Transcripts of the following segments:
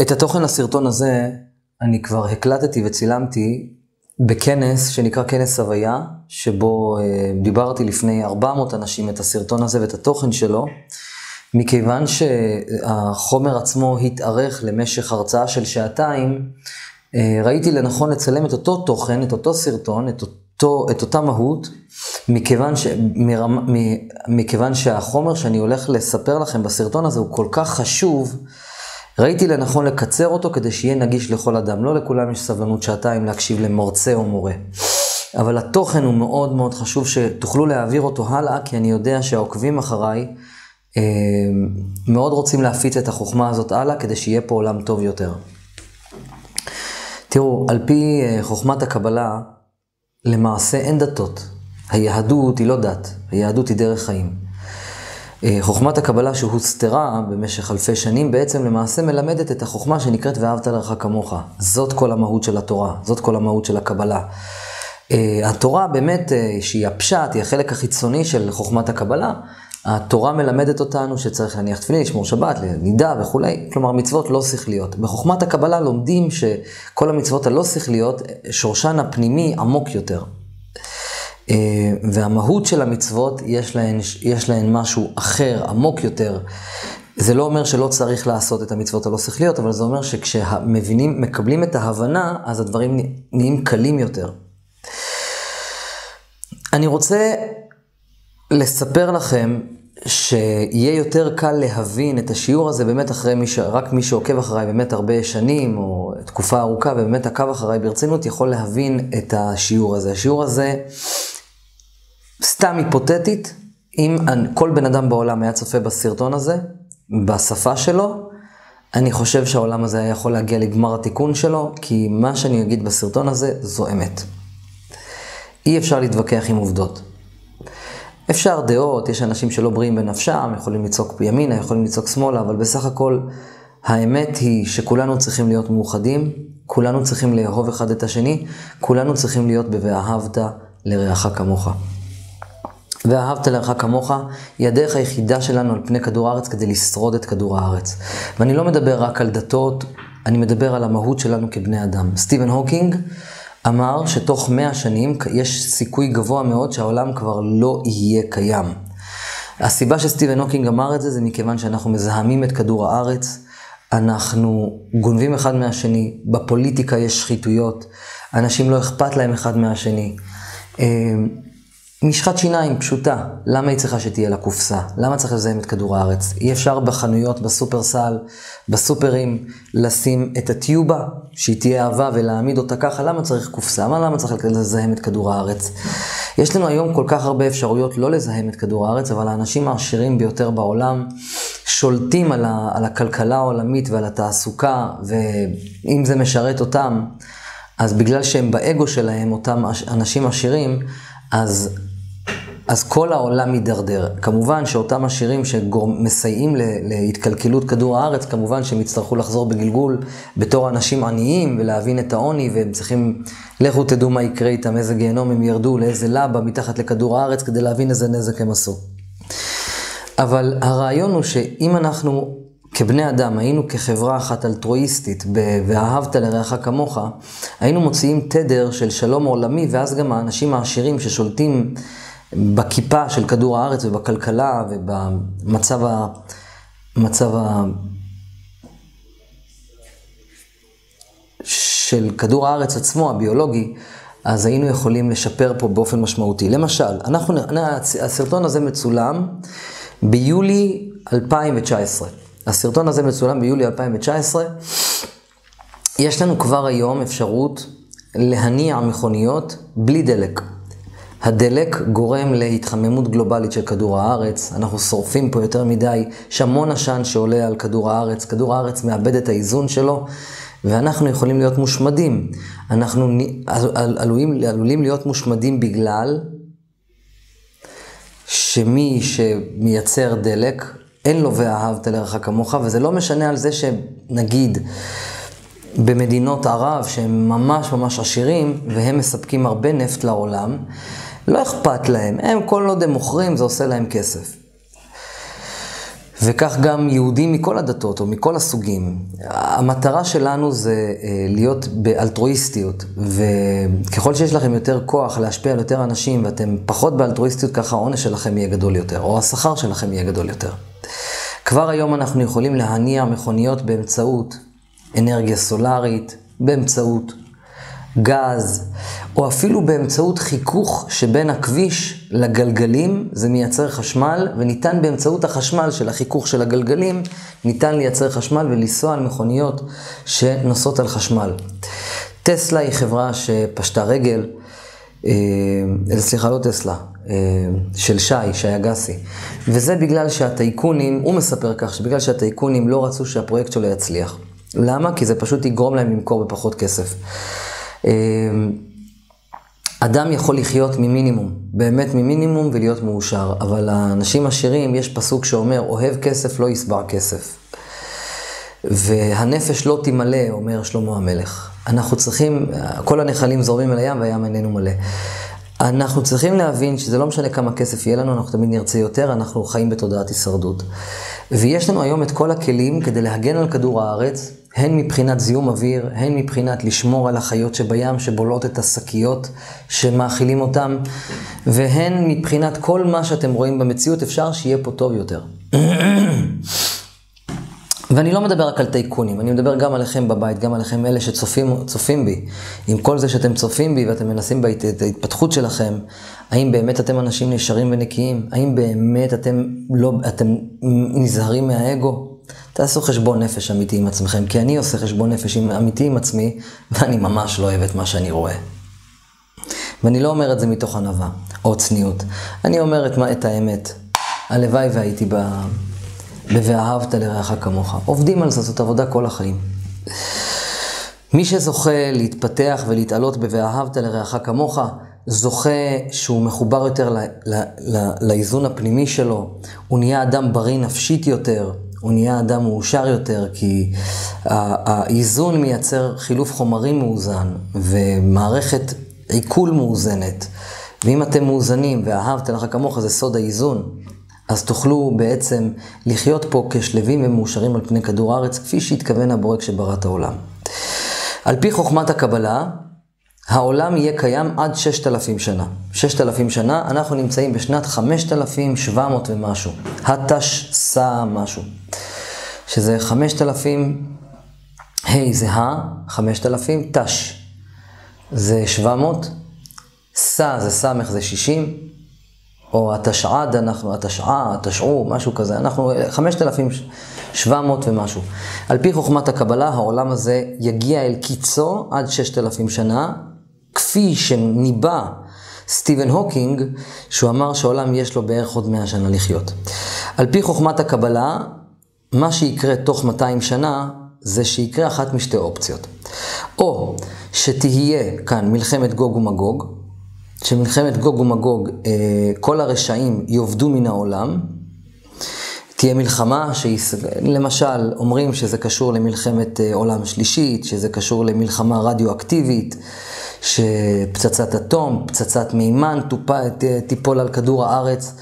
את התוכן לסרטון הזה אני כבר הקלטתי וצילמתי בכנס שנקרא כנס הוויה, שבו אה, דיברתי לפני 400 אנשים את הסרטון הזה ואת התוכן שלו, מכיוון שהחומר עצמו התארך למשך הרצאה של שעתיים, אה, ראיתי לנכון לצלם את אותו תוכן, את אותו סרטון, את, אותו, את אותה מהות, מכיוון, ש, מרמה, מכיוון שהחומר שאני הולך לספר לכם בסרטון הזה הוא כל כך חשוב, ראיתי לנכון לקצר אותו כדי שיהיה נגיש לכל אדם. לא לכולם יש סבלנות שעתיים להקשיב למרצה או מורה. אבל התוכן הוא מאוד מאוד חשוב שתוכלו להעביר אותו הלאה, כי אני יודע שהעוקבים אחריי אה, מאוד רוצים להפיץ את החוכמה הזאת הלאה, כדי שיהיה פה עולם טוב יותר. תראו, על פי אה, חוכמת הקבלה, למעשה אין דתות. היהדות היא לא דת, היהדות היא דרך חיים. אה, חוכמת הקבלה שהוסתרה במשך אלפי שנים, בעצם למעשה מלמדת את החוכמה שנקראת ואהבת לרעך כמוך. זאת כל המהות של התורה, זאת כל המהות של הקבלה. אה, התורה באמת, אה, שהיא הפשט, היא החלק החיצוני של חוכמת הקבלה, התורה מלמדת אותנו שצריך להניח תפילין, לשמור שבת, נידה וכולי, כלומר מצוות לא שכליות. בחוכמת הקבלה לומדים שכל המצוות הלא שכליות, שורשן הפנימי עמוק יותר. אה, והמהות של המצוות, יש להן, יש להן משהו אחר, עמוק יותר. זה לא אומר שלא צריך לעשות את המצוות הלא שכליות, אבל זה אומר שכשמבינים, מקבלים את ההבנה, אז הדברים נהיים קלים יותר. אני רוצה לספר לכם שיהיה יותר קל להבין את השיעור הזה באמת אחרי מי ש... רק מי שעוקב אחריי באמת הרבה שנים, או תקופה ארוכה, ובאמת עקב אחריי ברצינות, יכול להבין את השיעור הזה. השיעור הזה סתם היפותטית, אם כל בן אדם בעולם היה צופה בסרטון הזה, בשפה שלו, אני חושב שהעולם הזה היה יכול להגיע לגמר התיקון שלו, כי מה שאני אגיד בסרטון הזה זו אמת. אי אפשר להתווכח עם עובדות. אפשר דעות, יש אנשים שלא בריאים בנפשם, יכולים לצעוק ימינה, יכולים לצעוק שמאלה, אבל בסך הכל האמת היא שכולנו צריכים להיות מאוחדים, כולנו צריכים לאהוב אחד את השני, כולנו צריכים להיות ב"ואהבת לרעך כמוך". ואהבת לרעך כמוך, היא הדרך היחידה שלנו על פני כדור הארץ כדי לשרוד את כדור הארץ. ואני לא מדבר רק על דתות, אני מדבר על המהות שלנו כבני אדם. סטיבן הוקינג אמר שתוך מאה שנים יש סיכוי גבוה מאוד שהעולם כבר לא יהיה קיים. הסיבה שסטיבן הוקינג אמר את זה, זה מכיוון שאנחנו מזהמים את כדור הארץ, אנחנו גונבים אחד מהשני, בפוליטיקה יש שחיתויות, אנשים לא אכפת להם אחד מהשני. משחת שיניים פשוטה, למה היא צריכה שתהיה לה קופסה? למה צריך לזהם את כדור הארץ? אי אפשר בחנויות, בסופרסל, בסופרים, לשים את הטיובה, שהיא תהיה אהבה ולהעמיד אותה ככה, למה צריך קופסה? מה למה צריך לזהם את כדור הארץ? יש לנו היום כל כך הרבה אפשרויות לא לזהם את כדור הארץ, אבל האנשים העשירים ביותר בעולם שולטים על, ה, על הכלכלה העולמית ועל התעסוקה, ואם זה משרת אותם, אז בגלל שהם באגו שלהם, אותם אנשים עשירים, אז אז כל העולם מידרדר. כמובן שאותם עשירים שמסייעים להתקלקלות כדור הארץ, כמובן שהם יצטרכו לחזור בגלגול בתור אנשים עניים ולהבין את העוני, והם צריכים, לכו תדעו מה יקרה איתם, איזה גיהנום הם ירדו, לאיזה לבה מתחת לכדור הארץ, כדי להבין איזה נזק הם עשו. אבל הרעיון הוא שאם אנחנו כבני אדם היינו כחברה אחת אלטרואיסטית, ואהבת לרעך כמוך, היינו מוציאים תדר של שלום עולמי, ואז גם האנשים העשירים ששולטים בכיפה של כדור הארץ ובכלכלה ובמצב ה... מצב ה... של כדור הארץ עצמו, הביולוגי, אז היינו יכולים לשפר פה באופן משמעותי. למשל, אנחנו, הסרטון הזה מצולם ביולי 2019. הסרטון הזה מצולם ביולי 2019. יש לנו כבר היום אפשרות להניע מכוניות בלי דלק. הדלק גורם להתחממות גלובלית של כדור הארץ, אנחנו שורפים פה יותר מדי, יש המון עשן שעולה על כדור הארץ, כדור הארץ מאבד את האיזון שלו, ואנחנו יכולים להיות מושמדים. אנחנו עלולים, עלולים להיות מושמדים בגלל שמי שמייצר דלק, אין לו ואהבת לרעך כמוך, וזה לא משנה על זה שנגיד במדינות ערב שהם ממש ממש עשירים, והם מספקים הרבה נפט לעולם, לא אכפת להם, הם כל עוד הם מוכרים זה עושה להם כסף. וכך גם יהודים מכל הדתות או מכל הסוגים. המטרה שלנו זה אה, להיות באלטרואיסטיות, וככל שיש לכם יותר כוח להשפיע על יותר אנשים ואתם פחות באלטרואיסטיות, ככה העונש שלכם יהיה גדול יותר, או השכר שלכם יהיה גדול יותר. כבר היום אנחנו יכולים להניע מכוניות באמצעות אנרגיה סולארית, באמצעות גז, או אפילו באמצעות חיכוך שבין הכביש לגלגלים, זה מייצר חשמל, וניתן באמצעות החשמל של החיכוך של הגלגלים, ניתן לייצר חשמל ולנסוע על מכוניות שנוסעות על חשמל. טסלה היא חברה שפשטה רגל, אה, סליחה, לא טסלה, אה, של שי, שי אגסי. וזה בגלל שהטייקונים, הוא מספר כך, שבגלל שהטייקונים לא רצו שהפרויקט שלו יצליח. למה? כי זה פשוט יגרום להם למכור בפחות כסף. אה, אדם יכול לחיות ממינימום, באמת ממינימום ולהיות מאושר, אבל לאנשים עשירים יש פסוק שאומר, אוהב כסף לא יסבר כסף. והנפש לא תמלא, אומר שלמה המלך. אנחנו צריכים, כל הנחלים זורמים אל הים והים איננו מלא. אנחנו צריכים להבין שזה לא משנה כמה כסף יהיה לנו, אנחנו תמיד נרצה יותר, אנחנו חיים בתודעת הישרדות. ויש לנו היום את כל הכלים כדי להגן על כדור הארץ, הן מבחינת זיהום אוויר, הן מבחינת לשמור על החיות שבים שבולעות את השקיות שמאכילים אותם, והן מבחינת כל מה שאתם רואים במציאות, אפשר שיהיה פה טוב יותר. ואני לא מדבר רק על טייקונים, אני מדבר גם עליכם בבית, גם עליכם אלה שצופים בי. עם כל זה שאתם צופים בי ואתם מנסים את ההתפתחות שלכם, האם באמת אתם אנשים ישרים ונקיים? האם באמת אתם, לא, אתם נזהרים מהאגו? תעשו חשבון נפש אמיתי עם עצמכם, כי אני עושה חשבון נפש אמיתי עם עצמי, ואני ממש לא אוהב את מה שאני רואה. ואני לא אומר את זה מתוך ענווה או צניעות, אני אומר את, את האמת. הלוואי והייתי ב... ב"ואהבת לרעך כמוך". עובדים על זה, זאת עבודה כל החיים. מי שזוכה להתפתח ולהתעלות ב"ואהבת לרעך כמוך", זוכה שהוא מחובר יותר ל, ל, ל, לאיזון הפנימי שלו, הוא נהיה אדם בריא נפשית יותר, הוא נהיה אדם מאושר יותר, כי האיזון מייצר חילוף חומרים מאוזן ומערכת עיכול מאוזנת. ואם אתם מאוזנים ואהבת לך כמוך, זה סוד האיזון. אז תוכלו בעצם לחיות פה כשלווים ומאושרים על פני כדור הארץ, כפי שהתכוון הבורא כשברא את העולם. על פי חוכמת הקבלה, העולם יהיה קיים עד ששת אלפים שנה. ששת אלפים שנה, אנחנו נמצאים בשנת חמשת אלפים שבע מאות ומשהו. התשס"א משהו. שזה חמשת אלפים, ה' זה ה, חמשת אלפים, תש זה שבע מאות, סא זה סמך זה שישים, או התשע"ד, אנחנו, התשע"א, התשע"ו, משהו כזה, אנחנו חמשת אלפים שבע מאות ומשהו. על פי חוכמת הקבלה, העולם הזה יגיע אל קיצו עד ששת אלפים שנה, כפי שניבא סטיבן הוקינג, שהוא אמר שהעולם יש לו בערך עוד מאה שנה לחיות. על פי חוכמת הקבלה, מה שיקרה תוך 200 שנה, זה שיקרה אחת משתי אופציות. או שתהיה כאן מלחמת גוג ומגוג, שמלחמת גוג ומגוג, אה, כל הרשעים יאבדו מן העולם, תהיה מלחמה שהיא, למשל, אומרים שזה קשור למלחמת אה, עולם שלישית, שזה קשור למלחמה רדיואקטיבית, שפצצת אטום, פצצת מימן תיפול על כדור הארץ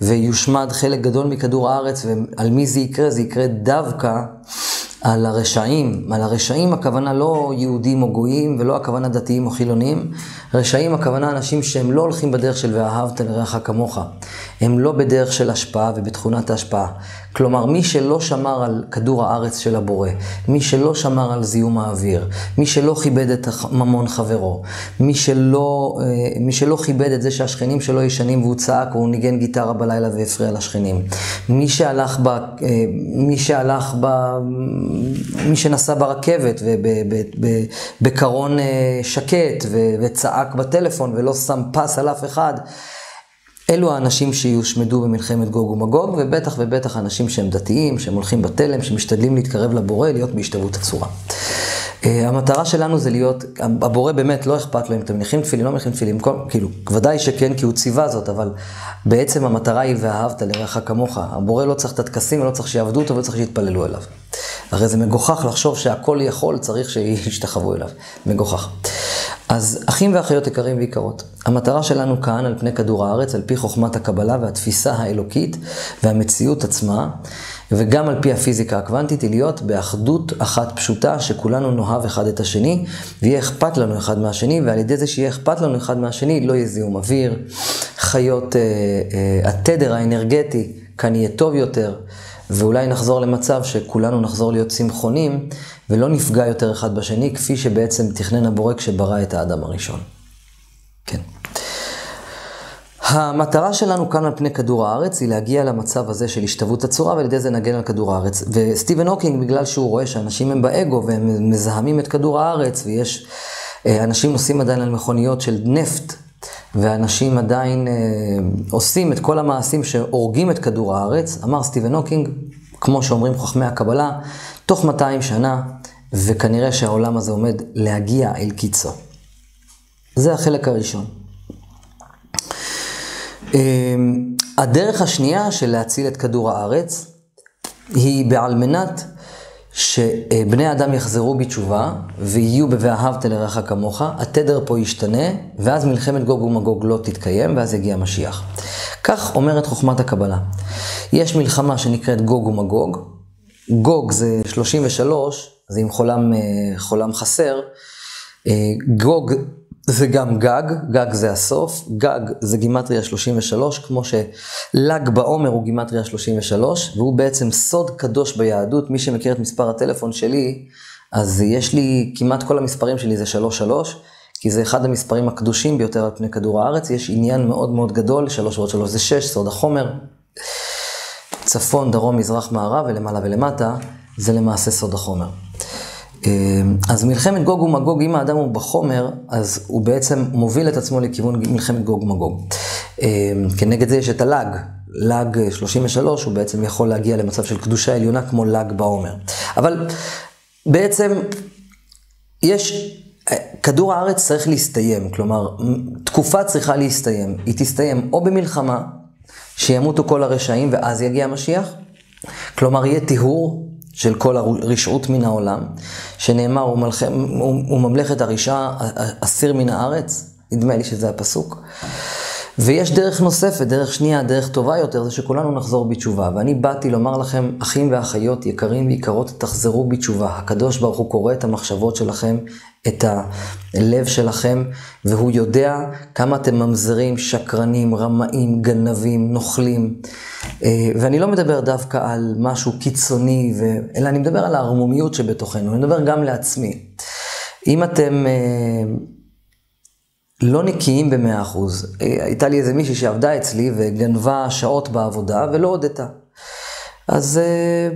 ויושמד חלק גדול מכדור הארץ, ועל מי זה יקרה? זה יקרה דווקא על הרשעים. על הרשעים הכוונה לא יהודים או גויים, ולא הכוונה דתיים או חילונים. רשעים הכוונה אנשים שהם לא הולכים בדרך של ואהבת לרעך כמוך. הם לא בדרך של השפעה ובתכונת ההשפעה. כלומר, מי שלא שמר על כדור הארץ של הבורא, מי שלא שמר על זיהום האוויר, מי שלא כיבד את ממון חברו, מי שלא, אה, מי שלא כיבד את זה שהשכנים שלו ישנים והוא צעק והוא ניגן גיטרה בלילה והפריע לשכנים, מי שהלך ב... אה, מי שהלך ב... מי שנסע ברכבת ובקרון אה, שקט וצעק בטלפון ולא שם פס על אף אחד, אלו האנשים שיושמדו במלחמת גוג ומגוג, ובטח ובטח אנשים שהם דתיים, שהם הולכים בתלם, שמשתדלים להתקרב לבורא, להיות בהשתוות הצורה. אה, המטרה שלנו זה להיות, הבורא באמת לא אכפת לו אם אתם מניחים תפילין, לא מניחים תפילין, כאילו, ודאי שכן, כי הוא ציווה זאת, אבל בעצם המטרה היא ואהבת לרעך כמוך. הבורא לא צריך את הטקסים, לא צריך שיעבדו אותו ולא צריך שיתפללו אליו. הרי זה מגוחך לחשוב שהכל יכול, צריך שישתחוו אליו. מגוחך. אז אחים ואחיות יקרים ויקרות, המטרה שלנו כאן על פני כדור הארץ, על פי חוכמת הקבלה והתפיסה האלוקית והמציאות עצמה, וגם על פי הפיזיקה הקוונטית, היא להיות באחדות אחת פשוטה, שכולנו נאהב אחד את השני, ויהיה אכפת לנו אחד מהשני, ועל ידי זה שיהיה אכפת לנו אחד מהשני, לא יהיה זיהום אוויר, חיות, אה, אה, התדר האנרגטי כאן יהיה טוב יותר, ואולי נחזור למצב שכולנו נחזור להיות צמחונים, ולא נפגע יותר אחד בשני, כפי שבעצם תכנן הבורא כשברא את האדם הראשון. כן. המטרה שלנו כאן על פני כדור הארץ היא להגיע למצב הזה של השתוות הצורה ועל ידי זה נגן על כדור הארץ. וסטיבן הוקינג, בגלל שהוא רואה שאנשים הם באגו והם מזהמים את כדור הארץ ויש, אה, אנשים נוסעים עדיין על מכוניות של נפט ואנשים עדיין אה, עושים את כל המעשים שהורגים את כדור הארץ, אמר סטיבן הוקינג, כמו שאומרים חכמי הקבלה, תוך 200 שנה, וכנראה שהעולם הזה עומד להגיע אל קיצו. זה החלק הראשון. אמ, הדרך השנייה של להציל את כדור הארץ היא בעל מנת שבני האדם יחזרו בתשובה ויהיו ב"ואהבת לרעך כמוך", התדר פה ישתנה, ואז מלחמת גוג ומגוג לא תתקיים, ואז יגיע משיח. כך אומרת חוכמת הקבלה. יש מלחמה שנקראת גוג ומגוג, גוג זה 33, זה עם חולם, אה, חולם חסר, אה, גוג זה גם גג, גג זה הסוף, גג זה גימטריה 33, כמו של"ג בעומר הוא גימטריה 33, והוא בעצם סוד קדוש ביהדות. מי שמכיר את מספר הטלפון שלי, אז יש לי, כמעט כל המספרים שלי זה 33, כי זה אחד המספרים הקדושים ביותר על פני כדור הארץ. יש עניין מאוד מאוד גדול, 3 ועוד 3 זה 6, סוד החומר. צפון, דרום, מזרח, מערב ולמעלה ולמטה, זה למעשה סוד החומר. אמ, אז מלחמת גוג ומגוג, אם האדם הוא בחומר, אז הוא בעצם מוביל את עצמו לכיוון מלחמת גוג ומגוג. אמ, כנגד זה יש את הלאג, לאג 33, הוא בעצם יכול להגיע למצב של קדושה עליונה כמו לאג בעומר. אבל בעצם יש, כדור הארץ צריך להסתיים, כלומר, תקופה צריכה להסתיים. היא תסתיים או במלחמה, שימותו כל הרשעים ואז יגיע המשיח, כלומר יהיה טיהור של כל הרשעות מן העולם, שנאמר, הוא, מלכ... הוא, הוא ממלכת הרשעה אסיר מן הארץ, נדמה לי שזה הפסוק. ויש דרך נוספת, דרך שנייה, דרך טובה יותר, זה שכולנו נחזור בתשובה. ואני באתי לומר לכם, אחים ואחיות, יקרים ויקרות, תחזרו בתשובה. הקדוש ברוך הוא קורא את המחשבות שלכם, את הלב שלכם, והוא יודע כמה אתם ממזרים, שקרנים, רמאים, גנבים, נוכלים. אה, ואני לא מדבר דווקא על משהו קיצוני, אלא אני מדבר על הערמומיות שבתוכנו, אני מדבר גם לעצמי. אם אתם... אה, לא נקיים במאה אחוז. הייתה לי איזה מישהי שעבדה אצלי וגנבה שעות בעבודה ולא הודתה. אז uh,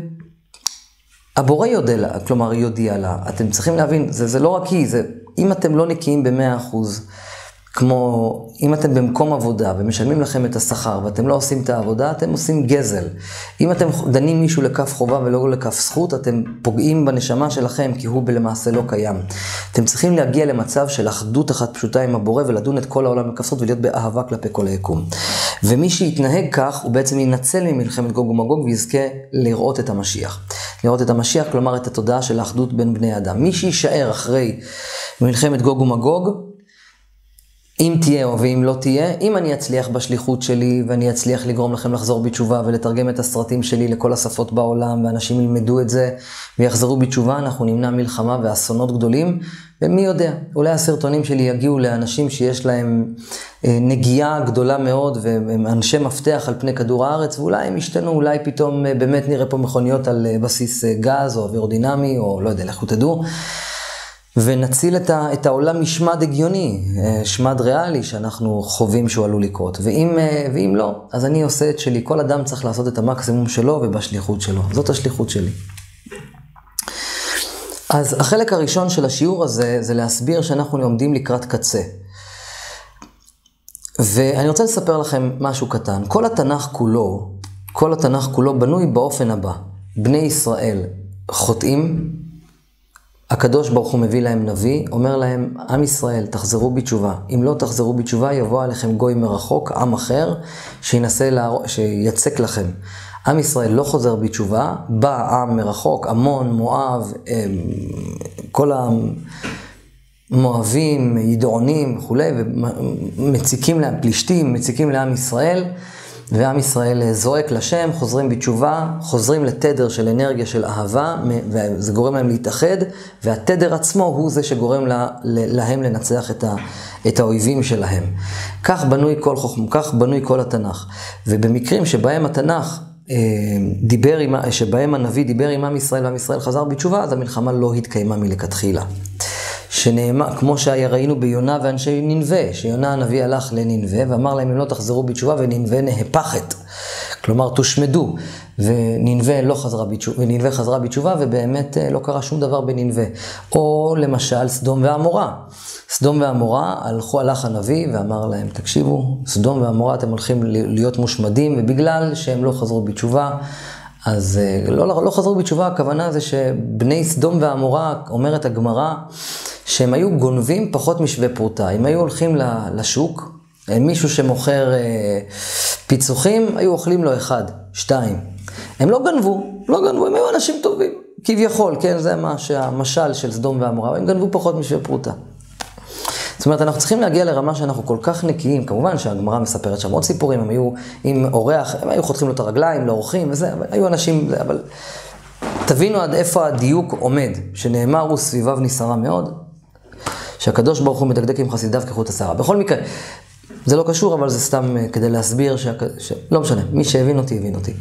הבורא יודע לה, כלומר יודיע לה. אתם צריכים להבין, זה, זה לא רק היא, זה אם אתם לא נקיים במאה אחוז, כמו אם אתם במקום עבודה ומשלמים לכם את השכר ואתם לא עושים את העבודה, אתם עושים גזל. אם אתם דנים מישהו לכף חובה ולא לכף זכות, אתם פוגעים בנשמה שלכם כי הוא למעשה לא קיים. אתם צריכים להגיע למצב של אחדות אחת פשוטה עם הבורא ולדון את כל העולם לכף זכות ולהיות באהבה כלפי כל היקום. ומי שיתנהג כך, הוא בעצם ינצל ממלחמת גוג ומגוג ויזכה לראות את המשיח. לראות את המשיח, כלומר את התודעה של האחדות בין בני אדם. מי שיישאר אחרי מלחמת גוג ומגוג, אם תהיה או ואם לא תהיה, אם אני אצליח בשליחות שלי ואני אצליח לגרום לכם לחזור בתשובה ולתרגם את הסרטים שלי לכל השפות בעולם ואנשים ילמדו את זה ויחזרו בתשובה, אנחנו נמנע מלחמה ואסונות גדולים ומי יודע, אולי הסרטונים שלי יגיעו לאנשים שיש להם אה, נגיעה גדולה מאוד והם אנשי מפתח על פני כדור הארץ ואולי הם ישתנו, אולי פתאום אה, באמת נראה פה מכוניות על אה, בסיס גז או אווירודינמי או לא יודע, לכו תדעו. ונציל את, ה, את העולם משמד הגיוני, אה, שמד ריאלי שאנחנו חווים שהוא עלול לקרות. ואם, אה, ואם לא, אז אני עושה את שלי. כל אדם צריך לעשות את המקסימום שלו ובשליחות שלו. זאת השליחות שלי. אז החלק הראשון של השיעור הזה, זה להסביר שאנחנו עומדים לקראת קצה. ואני רוצה לספר לכם משהו קטן. כל התנ"ך כולו, כל התנ"ך כולו בנוי באופן הבא. בני ישראל חוטאים, הקדוש ברוך הוא מביא להם נביא, אומר להם, עם ישראל, תחזרו בתשובה. אם לא תחזרו בתשובה, יבוא עליכם גוי מרחוק, עם אחר, שינסה, להר... שיצק לכם. עם ישראל לא חוזר בתשובה, בא עם מרחוק, עמון, מואב, כל המואבים, ידעונים וכולי, ומציקים להם, פלישתים, מציקים לעם ישראל, ועם ישראל זועק לשם, חוזרים בתשובה, חוזרים לתדר של אנרגיה של אהבה, וזה גורם להם להתאחד, והתדר עצמו הוא זה שגורם לה, להם לנצח את, ה, את האויבים שלהם. כך בנוי כל חוכמה, כך בנוי כל התנ"ך. ובמקרים שבהם התנ"ך אה, דיבר עם, שבהם הנביא דיבר עם עם ישראל ועם ישראל חזר בתשובה, אז המלחמה לא התקיימה מלכתחילה. שנאמר, כמו שראינו ביונה ואנשי ננבה, שיונה הנביא הלך לננבה ואמר להם אם לא תחזרו בתשובה וננבה נהפכת. כלומר תושמדו, וננבה לא חזרה בתשובה, וננבה חזרה בתשובה ובאמת אה, לא קרה שום דבר בננבה. או למשל סדום ועמורה. סדום ועמורה, הלכו, הלך הנביא ואמר להם, תקשיבו, סדום ועמורה אתם הולכים להיות מושמדים, ובגלל שהם לא חזרו בתשובה, אז אה, לא, לא חזרו בתשובה, הכוונה זה שבני סדום ועמורה, אומרת הגמרא, שהם היו גונבים פחות משווה פרוטה. אם היו הולכים לשוק, אה, מישהו שמוכר אה, פיצוחים, היו אוכלים לו אחד, שתיים. הם לא גנבו, לא גנבו, הם היו אנשים טובים. כביכול, כן, זה מה שהמשל של סדום ועמורה, הם גנבו פחות משווה פרוטה. זאת אומרת, אנחנו צריכים להגיע לרמה שאנחנו כל כך נקיים, כמובן שהגמרא מספרת שם עוד סיפורים, הם היו עם אורח, הם היו חותכים לו את הרגליים, לאורחים וזה, אבל היו אנשים, אבל תבינו עד איפה הדיוק עומד, שנאמר הוא סביביו נסערה מאוד, שהקדוש ברוך הוא מדקדק עם חסידיו כחוט השערה. בכל מקרה, זה לא קשור, אבל זה סתם אה, כדי להסביר, שה... ש... לא משנה, מי שהבין אותי, הבין אותי.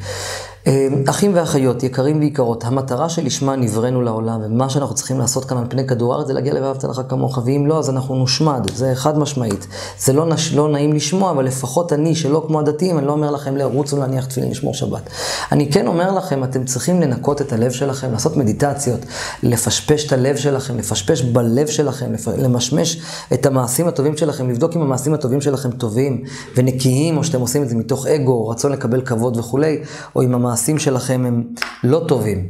אמ, אחים ואחיות, יקרים ויקרות, המטרה שלשמה נבראנו לעולם, ומה שאנחנו צריכים לעשות כאן על פני כדור הארץ זה להגיע ל"ואהבת לך כמוך", ואם לא, אז אנחנו נושמד, זה חד משמעית. זה לא, נש... לא נעים לשמוע, אבל לפחות אני, שלא כמו הדתיים, אני לא אומר לכם לרוצו להניח תפילין לשמור שבת. אני כן אומר לכם, אתם צריכים לנקות את הלב שלכם, לעשות מדיטציות, לפשפש את הלב שלכם, לפשפש בלב שלכם, לפ... למשמש את המעשים הטובים שלכם, לבדוק אם המעשים הטובים שלכם טובים ונקיים, או שאתם עושים את זה מתוך אגו, או רצון לקבל כבוד וכולי, או אם המעשים שלכם הם לא טובים.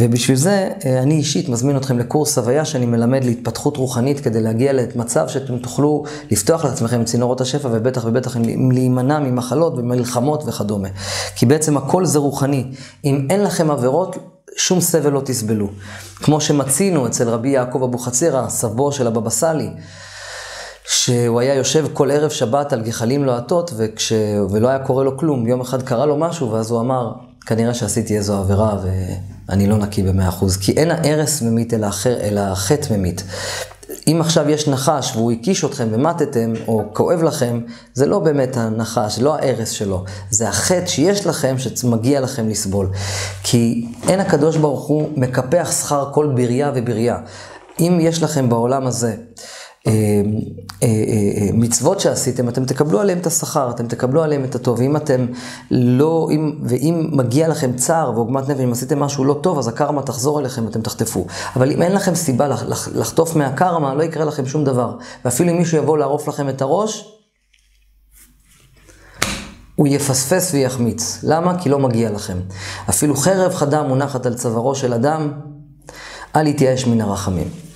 ובשביל זה אה, אני אישית מזמין אתכם לקורס הוויה שאני מלמד להתפתחות רוחנית כדי להגיע למצב שאתם תוכלו לפתוח לעצמכם צינורות השפע ובטח ובטח להימנע ממחלות ומלחמות וכדומה. כי בעצם הכל זה רוחני. אם אין לכם עבירות, שום סבל לא תסבלו. כמו שמצינו אצל רבי יעקב אבוחצירא, סבו של הבבא סאלי. שהוא היה יושב כל ערב שבת על גחלים לוהטות, וכש... ולא היה קורה לו כלום. יום אחד קרה לו משהו, ואז הוא אמר, כנראה שעשיתי איזו עבירה ואני לא נקי במאה אחוז. כי אין הארס ממית אלא, אחר, אלא החטא ממית. אם עכשיו יש נחש והוא הקיש אתכם ומטתם, או כואב לכם, זה לא באמת הנחש, לא הארס שלו, זה החטא שיש לכם שמגיע לכם לסבול. כי אין הקדוש ברוך הוא מקפח שכר כל בריה ובריה. אם יש לכם בעולם הזה מצוות שעשיתם, אתם תקבלו עליהם את השכר, אתם תקבלו עליהם את הטוב. אם אתם לא, אם, ואם מגיע לכם צער ועוגמת נפש, אם עשיתם משהו לא טוב, אז הקרמה תחזור אליכם, אתם תחטפו. אבל אם אין לכם סיבה לחטוף מהקרמה, לא יקרה לכם שום דבר. ואפילו אם מישהו יבוא לערוף לכם את הראש, הוא יפספס ויחמיץ. למה? כי לא מגיע לכם. אפילו חרב חדה מונחת על צווארו של אדם, אל יתייאש מן הרחמים.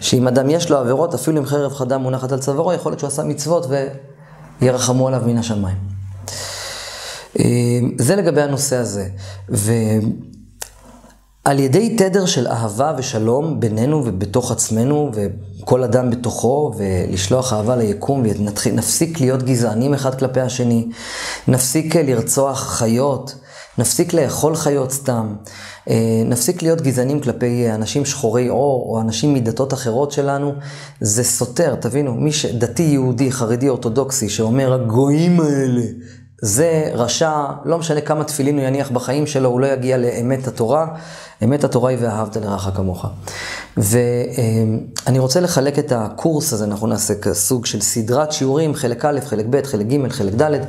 שאם אדם יש לו עבירות, אפילו אם חרב חדה מונחת על צווארו, יכול להיות שהוא עשה מצוות וירחמו עליו מן השמיים. אה, זה לגבי הנושא הזה. ועל ידי תדר של אהבה ושלום בינינו ובתוך עצמנו, וכל אדם בתוכו, ולשלוח אהבה ליקום, ונפסיק להיות גזענים אחד כלפי השני, נפסיק לרצוח חיות, נפסיק לאכול חיות סתם. אה, נפסיק להיות גזענים כלפי אנשים שחורי עור או אנשים מדתות אחרות שלנו, זה סותר, תבינו, מי שדתי יהודי, חרדי, אורתודוקסי, שאומר הגויים האלה, זה רשע, לא משנה כמה תפילין הוא יניח בחיים שלו, הוא לא יגיע לאמת התורה. אמת התורה היא ואהבת לרעך כמוך. ואני רוצה לחלק את הקורס הזה, אנחנו נעשה סוג של סדרת שיעורים, חלק א', חלק ב', חלק ג', חלק ד'.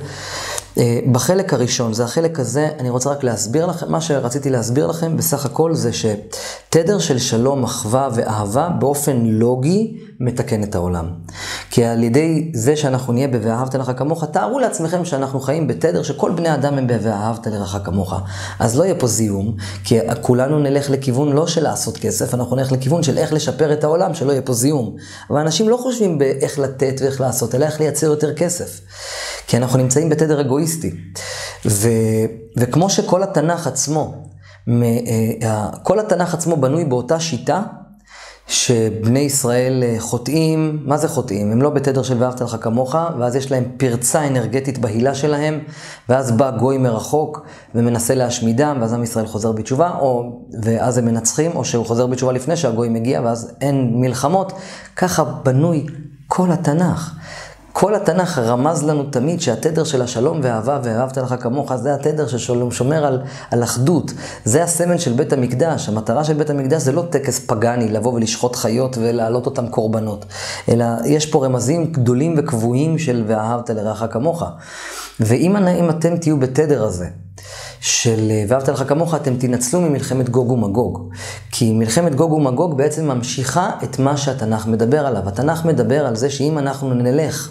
אה, בחלק הראשון, זה החלק הזה, אני רוצה רק להסביר לכם, מה שרציתי להסביר לכם בסך הכל זה שתדר של שלום, אחווה ואהבה באופן לוגי מתקן את העולם. כי על ידי זה שאנחנו נהיה ב"ואהבת לך כמוך", תארו לעצמכם שאנחנו חיים בתדר שכל בני אדם הם ב"ואהבת לך כמוך". אז לא יהיה פה זיהום, כי כולנו נלך לכיוון לא של לעשות כסף, אנחנו נלך לכיוון של איך לשפר את העולם, שלא יהיה פה זיהום. אבל אנשים לא חושבים באיך לתת ואיך לעשות, אלא איך לייצר יותר כסף. כי אנחנו נמצאים בתדר אגואיסטי. ו, וכמו שכל התנ"ך עצמו, אה, כל התנ"ך עצמו בנוי באותה שיטה, שבני ישראל אה, חוטאים, מה זה חוטאים? הם לא בתדר של ואהבת לך כמוך, ואז יש להם פרצה אנרגטית בהילה שלהם, ואז בא גוי מרחוק ומנסה להשמידם, ואז עם ישראל חוזר בתשובה, או, ואז הם מנצחים, או שהוא חוזר בתשובה לפני שהגוי מגיע, ואז אין מלחמות. ככה בנוי כל התנ"ך. כל התנ"ך רמז לנו תמיד שהתדר של השלום ואהבה ואהבת לך כמוך, זה התדר ששומר על, על אחדות. זה הסמל של בית המקדש. המטרה של בית המקדש זה לא טקס פגאני, לבוא ולשחוט חיות ולהעלות אותם קורבנות, אלא יש פה רמזים גדולים וקבועים של ואהבת לרעך כמוך. ואם אתם תהיו בתדר הזה, של ואהבת לך כמוך, אתם תנצלו ממלחמת גוג ומגוג. כי מלחמת גוג ומגוג בעצם ממשיכה את מה שהתנ"ך מדבר עליו. התנ"ך מדבר על זה שאם אנחנו נלך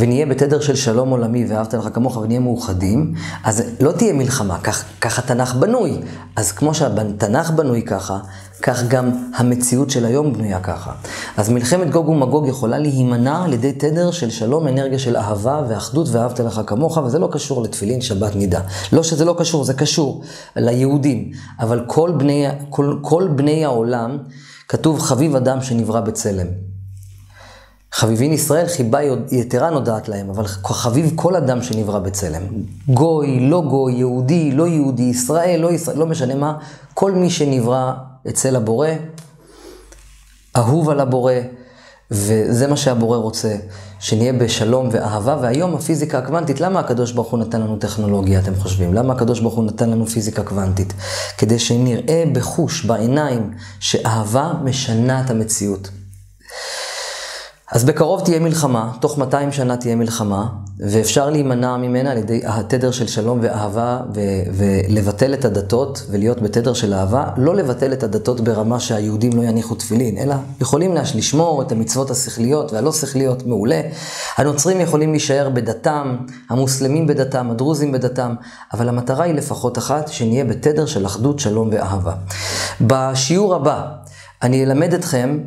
ונהיה בתדר של שלום עולמי ואהבת לך כמוך ונהיה מאוחדים, אז לא תהיה מלחמה, כך, כך התנ"ך בנוי. אז כמו שהתנ"ך בנוי ככה, כך גם המציאות של היום בנויה ככה. אז מלחמת גוג ומגוג יכולה להימנע על ידי תדר של שלום, אנרגיה של אהבה ואחדות ואהבת לך כמוך, וזה לא קשור לתפילין, שבת, נידה. לא שזה לא קשור, זה קשור ליהודים. אבל כל בני, כל, כל בני העולם, כתוב חביב אדם שנברא בצלם. חביבין ישראל חיבה יתרה נודעת להם, אבל חביב כל אדם שנברא בצלם. גוי, לא גוי, יהודי, לא יהודי, ישראל, לא ישראל, לא משנה מה, כל מי שנברא אצל הבורא, אהוב על הבורא, וזה מה שהבורא רוצה, שנהיה בשלום ואהבה. והיום הפיזיקה הקוונטית, למה הקדוש ברוך הוא נתן לנו טכנולוגיה, אתם חושבים? למה הקדוש ברוך הוא נתן לנו פיזיקה קוונטית? כדי שנראה בחוש, בעיניים, שאהבה משנה את המציאות. אז בקרוב תהיה מלחמה, תוך 200 שנה תהיה מלחמה, ואפשר להימנע ממנה על ידי התדר של שלום ואהבה, ו- ולבטל את הדתות, ולהיות בתדר של אהבה. לא לבטל את הדתות ברמה שהיהודים לא יניחו תפילין, אלא יכולים לשמור את המצוות השכליות והלא שכליות מעולה. הנוצרים יכולים להישאר בדתם, המוסלמים בדתם, הדרוזים בדתם, אבל המטרה היא לפחות אחת, שנהיה בתדר של אחדות, שלום ואהבה. בשיעור הבא, אני אלמד אתכם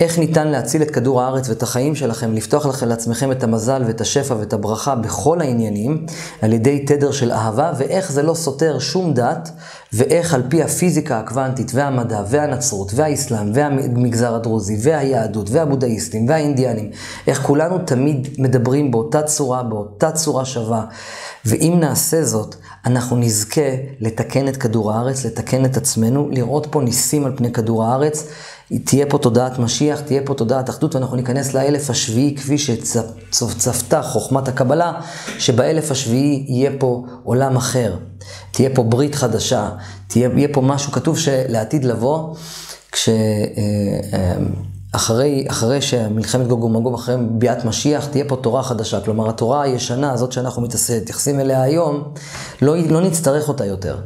איך ניתן להציל את כדור הארץ ואת החיים שלכם, לפתוח לכם לעצמכם את המזל ואת השפע ואת הברכה בכל העניינים, על ידי תדר של אהבה, ואיך זה לא סותר שום דת, ואיך על פי הפיזיקה הקוונטית והמדע והנצרות והאסלאם והמגזר הדרוזי והיהדות והבודהיסטים והאינדיאנים, איך כולנו תמיד מדברים באותה צורה, באותה צורה שווה. ואם נעשה זאת, אנחנו נזכה לתקן את כדור הארץ, לתקן את עצמנו, לראות פה ניסים על פני כדור הארץ. תהיה פה תודעת משיח, תהיה פה תודעת אחדות, ואנחנו ניכנס לאלף השביעי כפי שצפתה חוכמת הקבלה, שבאלף השביעי יהיה פה עולם אחר. תהיה פה ברית חדשה, תהיה, פה משהו, כתוב שלעתיד לבוא, כש... אחרי, אחרי שמלחמת גוג ומגוג, אחרי ביאת משיח, תהיה פה תורה חדשה. כלומר, התורה הישנה, הזאת שאנחנו מתייחסים אליה היום, לא, לא נצטרך אותה יותר.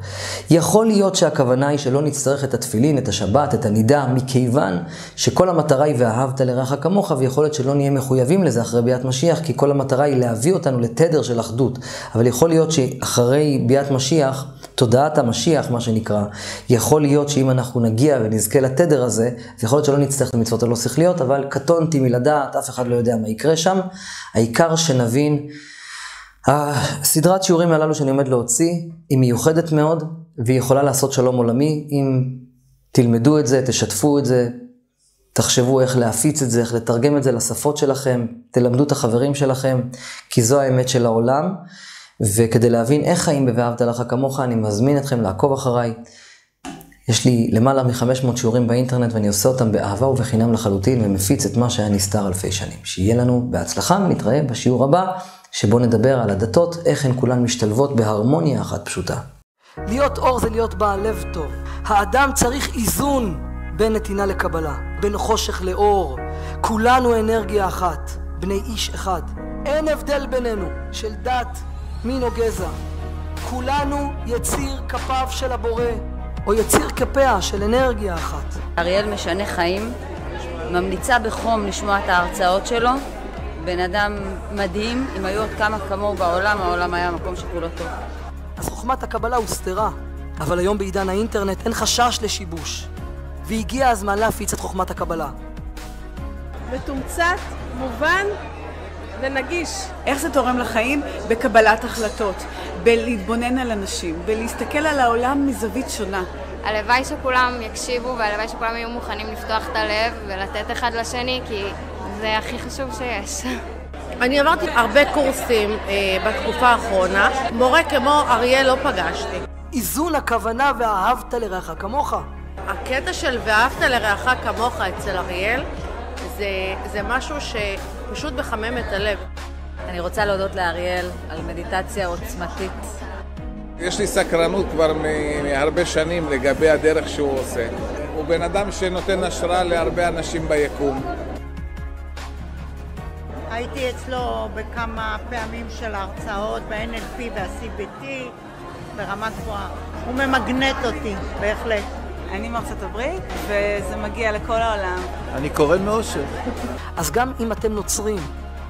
יכול להיות שהכוונה היא שלא נצטרך את התפילין, את השבת, את הנידה, מכיוון שכל המטרה היא ואהבת לרעך כמוך, ויכול להיות שלא נהיה מחויבים לזה אחרי ביאת משיח, כי כל המטרה היא להביא אותנו לתדר של אחדות. אבל יכול להיות שאחרי ביאת משיח, תודעת המשיח, מה שנקרא, יכול להיות שאם אנחנו נגיע ונזכה לתדר הזה, זה יכול להיות שלא נצטרך את המצוות הלא שכליות, אבל קטונתי מלדעת, אף אחד לא יודע מה יקרה שם. העיקר שנבין, הסדרת שיעורים הללו שאני עומד להוציא, היא מיוחדת מאוד, והיא יכולה לעשות שלום עולמי, אם תלמדו את זה, תשתפו את זה, תחשבו איך להפיץ את זה, איך לתרגם את זה לשפות שלכם, תלמדו את החברים שלכם, כי זו האמת של העולם. וכדי להבין איך חיים ב"ואהבת לך כמוך", אני מזמין אתכם לעקוב אחריי. יש לי למעלה מ-500 שיעורים באינטרנט ואני עושה אותם באהבה ובחינם לחלוטין ומפיץ את מה שהיה נסתר אלפי שנים. שיהיה לנו בהצלחה ונתראה בשיעור הבא, שבו נדבר על הדתות, איך הן כולן משתלבות בהרמוניה אחת פשוטה. להיות אור זה להיות בעל לב טוב. האדם צריך איזון בין נתינה לקבלה, בין חושך לאור. כולנו אנרגיה אחת, בני איש אחד. אין הבדל בינינו של דת, מין או גזע. כולנו יציר כפיו של הבורא, או יציר כפיה של אנרגיה אחת. אריאל משנה חיים, ממליצה בחום לשמוע את ההרצאות שלו. בן אדם מדהים, אם היו עוד כמה כמוהו בעולם, העולם היה מקום שכולו טוב. אז חוכמת הקבלה הוסתרה, אבל היום בעידן האינטרנט אין חשש לשיבוש, והגיע הזמן להפיץ את חוכמת הקבלה. מתומצת, מובן ונגיש. איך זה תורם לחיים? בקבלת החלטות, בלהתבונן על אנשים, בלהסתכל על העולם מזווית שונה. הלוואי שכולם יקשיבו והלוואי שכולם יהיו מוכנים לפתוח את הלב ולתת אחד לשני, כי זה הכי חשוב שיש. אני עברתי הרבה קורסים אה, בתקופה האחרונה. מורה כמו אריאל לא פגשתי. איזון הכוונה ואהבת לרעך כמוך. הקטע של ואהבת לרעך כמוך אצל אריאל זה, זה משהו שפשוט מחמם את הלב. אני רוצה להודות לאריאל על מדיטציה עוצמתית. יש לי סקרנות כבר מהרבה שנים לגבי הדרך שהוא עושה. הוא בן אדם שנותן השראה להרבה אנשים ביקום. הייתי אצלו בכמה פעמים של הרצאות ב-NLP וה-CBT ברמה גבוהה. הוא ממגנט אותי, בהחלט. אני מארצות הברית, וזה מגיע לכל העולם. אני קורא מאושר. אז גם אם אתם נוצרים,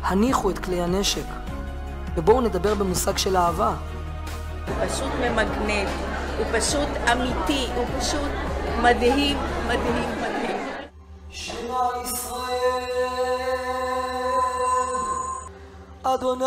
הניחו את כלי הנשק, ובואו נדבר במושג של אהבה. הוא פשוט ממגנט, הוא פשוט אמיתי, הוא פשוט מדהים, מדהים, מדהים. שמע ישראל, אדוני